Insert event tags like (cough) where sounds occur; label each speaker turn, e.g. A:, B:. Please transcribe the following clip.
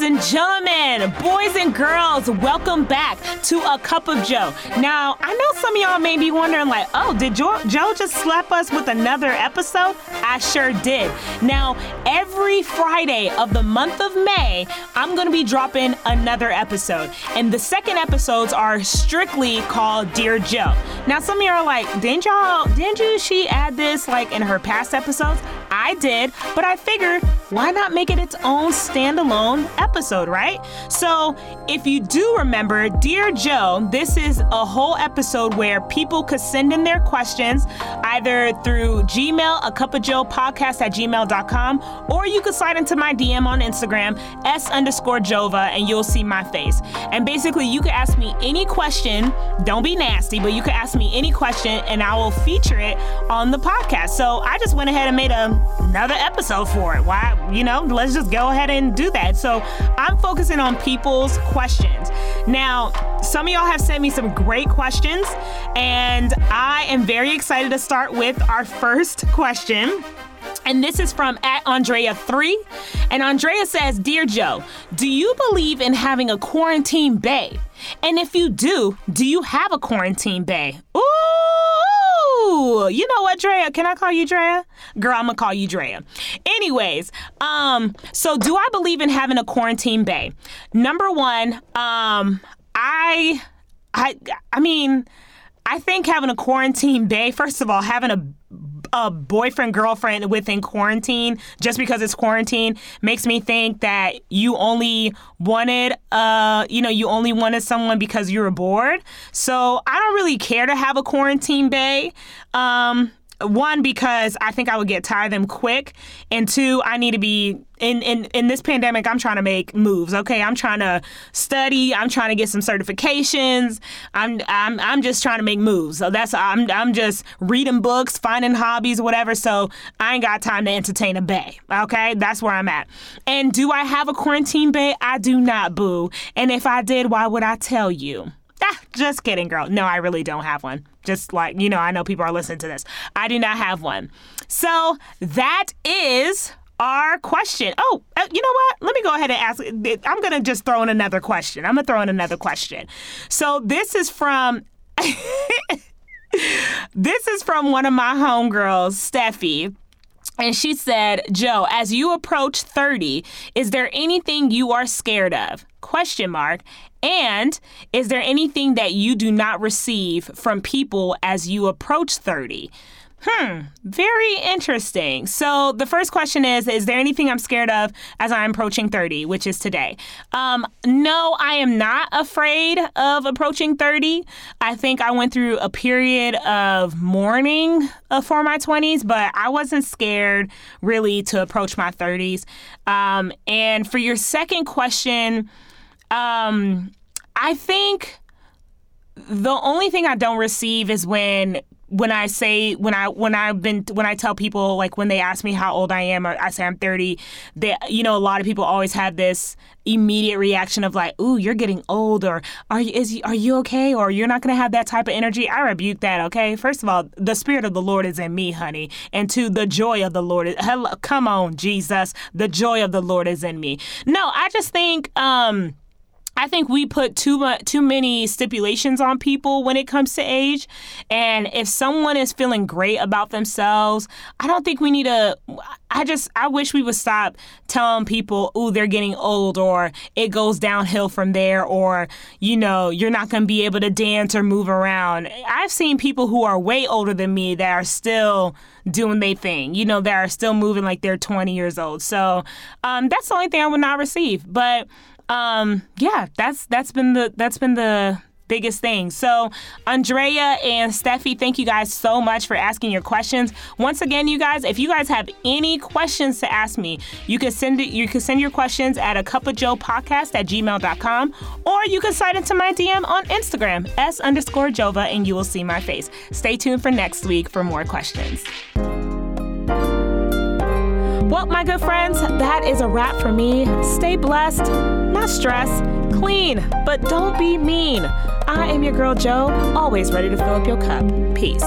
A: Ladies and gentlemen, boys and girls, welcome back to A Cup of Joe. Now, I know some of y'all may be wondering, like, oh, did Joe, Joe just slap us with another episode? I sure did. Now, every Friday of the month of May, I'm going to be dropping another episode. And the second episodes are strictly called Dear Joe. Now, some of y'all are like, didn't y'all, didn't you, she add this like in her past episodes? I did, but I figured why not make it its own standalone episode, right? So, if you do remember, Dear Joe, this is a whole episode where people could send in their questions either through Gmail, a cup of Joe podcast at gmail.com, or you could slide into my DM on Instagram, S underscore Jova, and you'll see my face. And basically, you could ask me any question. Don't be nasty, but you could ask me any question and I will feature it on the podcast. So, I just went ahead and made a another episode for it. Why, you know, let's just go ahead and do that. So I'm focusing on people's questions. Now, some of y'all have sent me some great questions, and I am very excited to start with our first question. And this is from at Andrea3. And Andrea says, Dear Joe, do you believe in having a quarantine bae? And if you do, do you have a quarantine bae? Ooh! You know what, Drea? Can I call you Drea? Girl, I'm gonna call you Drea. Anyways, um, so do I believe in having a quarantine bae? Number one, um, I, I, I mean, I think having a quarantine bae. First of all, having a a boyfriend girlfriend within quarantine just because it's quarantine makes me think that you only wanted uh you know you only wanted someone because you were bored. So i don't really care to have a quarantine bae um one because I think I would get tired of them quick, and two, I need to be in in in this pandemic. I'm trying to make moves. Okay, I'm trying to study. I'm trying to get some certifications. I'm I'm I'm just trying to make moves. So that's I'm I'm just reading books, finding hobbies, whatever. So I ain't got time to entertain a bae. Okay, that's where I'm at. And do I have a quarantine bae? I do not, boo. And if I did, why would I tell you? Just kidding, girl. No, I really don't have one. Just like, you know, I know people are listening to this. I do not have one. So that is our question. Oh, uh, you know what? Let me go ahead and ask. I'm going to just throw in another question. I'm going to throw in another question. So this is from. (laughs) this is from one of my homegirls, Steffi. And she said, Joe, as you approach 30, is there anything you are scared of? Question mark. And is there anything that you do not receive from people as you approach 30? Hmm, very interesting. So the first question is Is there anything I'm scared of as I'm approaching 30, which is today? Um, no, I am not afraid of approaching 30. I think I went through a period of mourning uh, for my 20s, but I wasn't scared really to approach my 30s. Um, and for your second question, um, I think the only thing I don't receive is when when I say when I when I've been when I tell people like when they ask me how old I am I say I'm 30, they you know a lot of people always have this immediate reaction of like, "Ooh, you're getting old," or "Are you is are you okay?" or "You're not gonna have that type of energy." I rebuke that. Okay, first of all, the spirit of the Lord is in me, honey, and to the joy of the Lord. Is, hello, come on, Jesus, the joy of the Lord is in me. No, I just think. um I think we put too much, too many stipulations on people when it comes to age. And if someone is feeling great about themselves, I don't think we need to. I just, I wish we would stop telling people, "Oh, they're getting old," or "It goes downhill from there," or you know, you're not going to be able to dance or move around. I've seen people who are way older than me that are still doing their thing. You know, that are still moving like they're 20 years old. So um, that's the only thing I would not receive. But um, yeah, that's that's been the that's been the biggest thing. So, Andrea and Steffi, thank you guys so much for asking your questions. Once again, you guys, if you guys have any questions to ask me, you can send it. You can send your questions at a cup of Joe podcast at gmail.com, or you can slide into my DM on Instagram, s underscore Jova, and you will see my face. Stay tuned for next week for more questions. Well, my good friends, that is a wrap for me. Stay blessed, not stressed, clean, but don't be mean. I am your girl Joe, always ready to fill up your cup. Peace.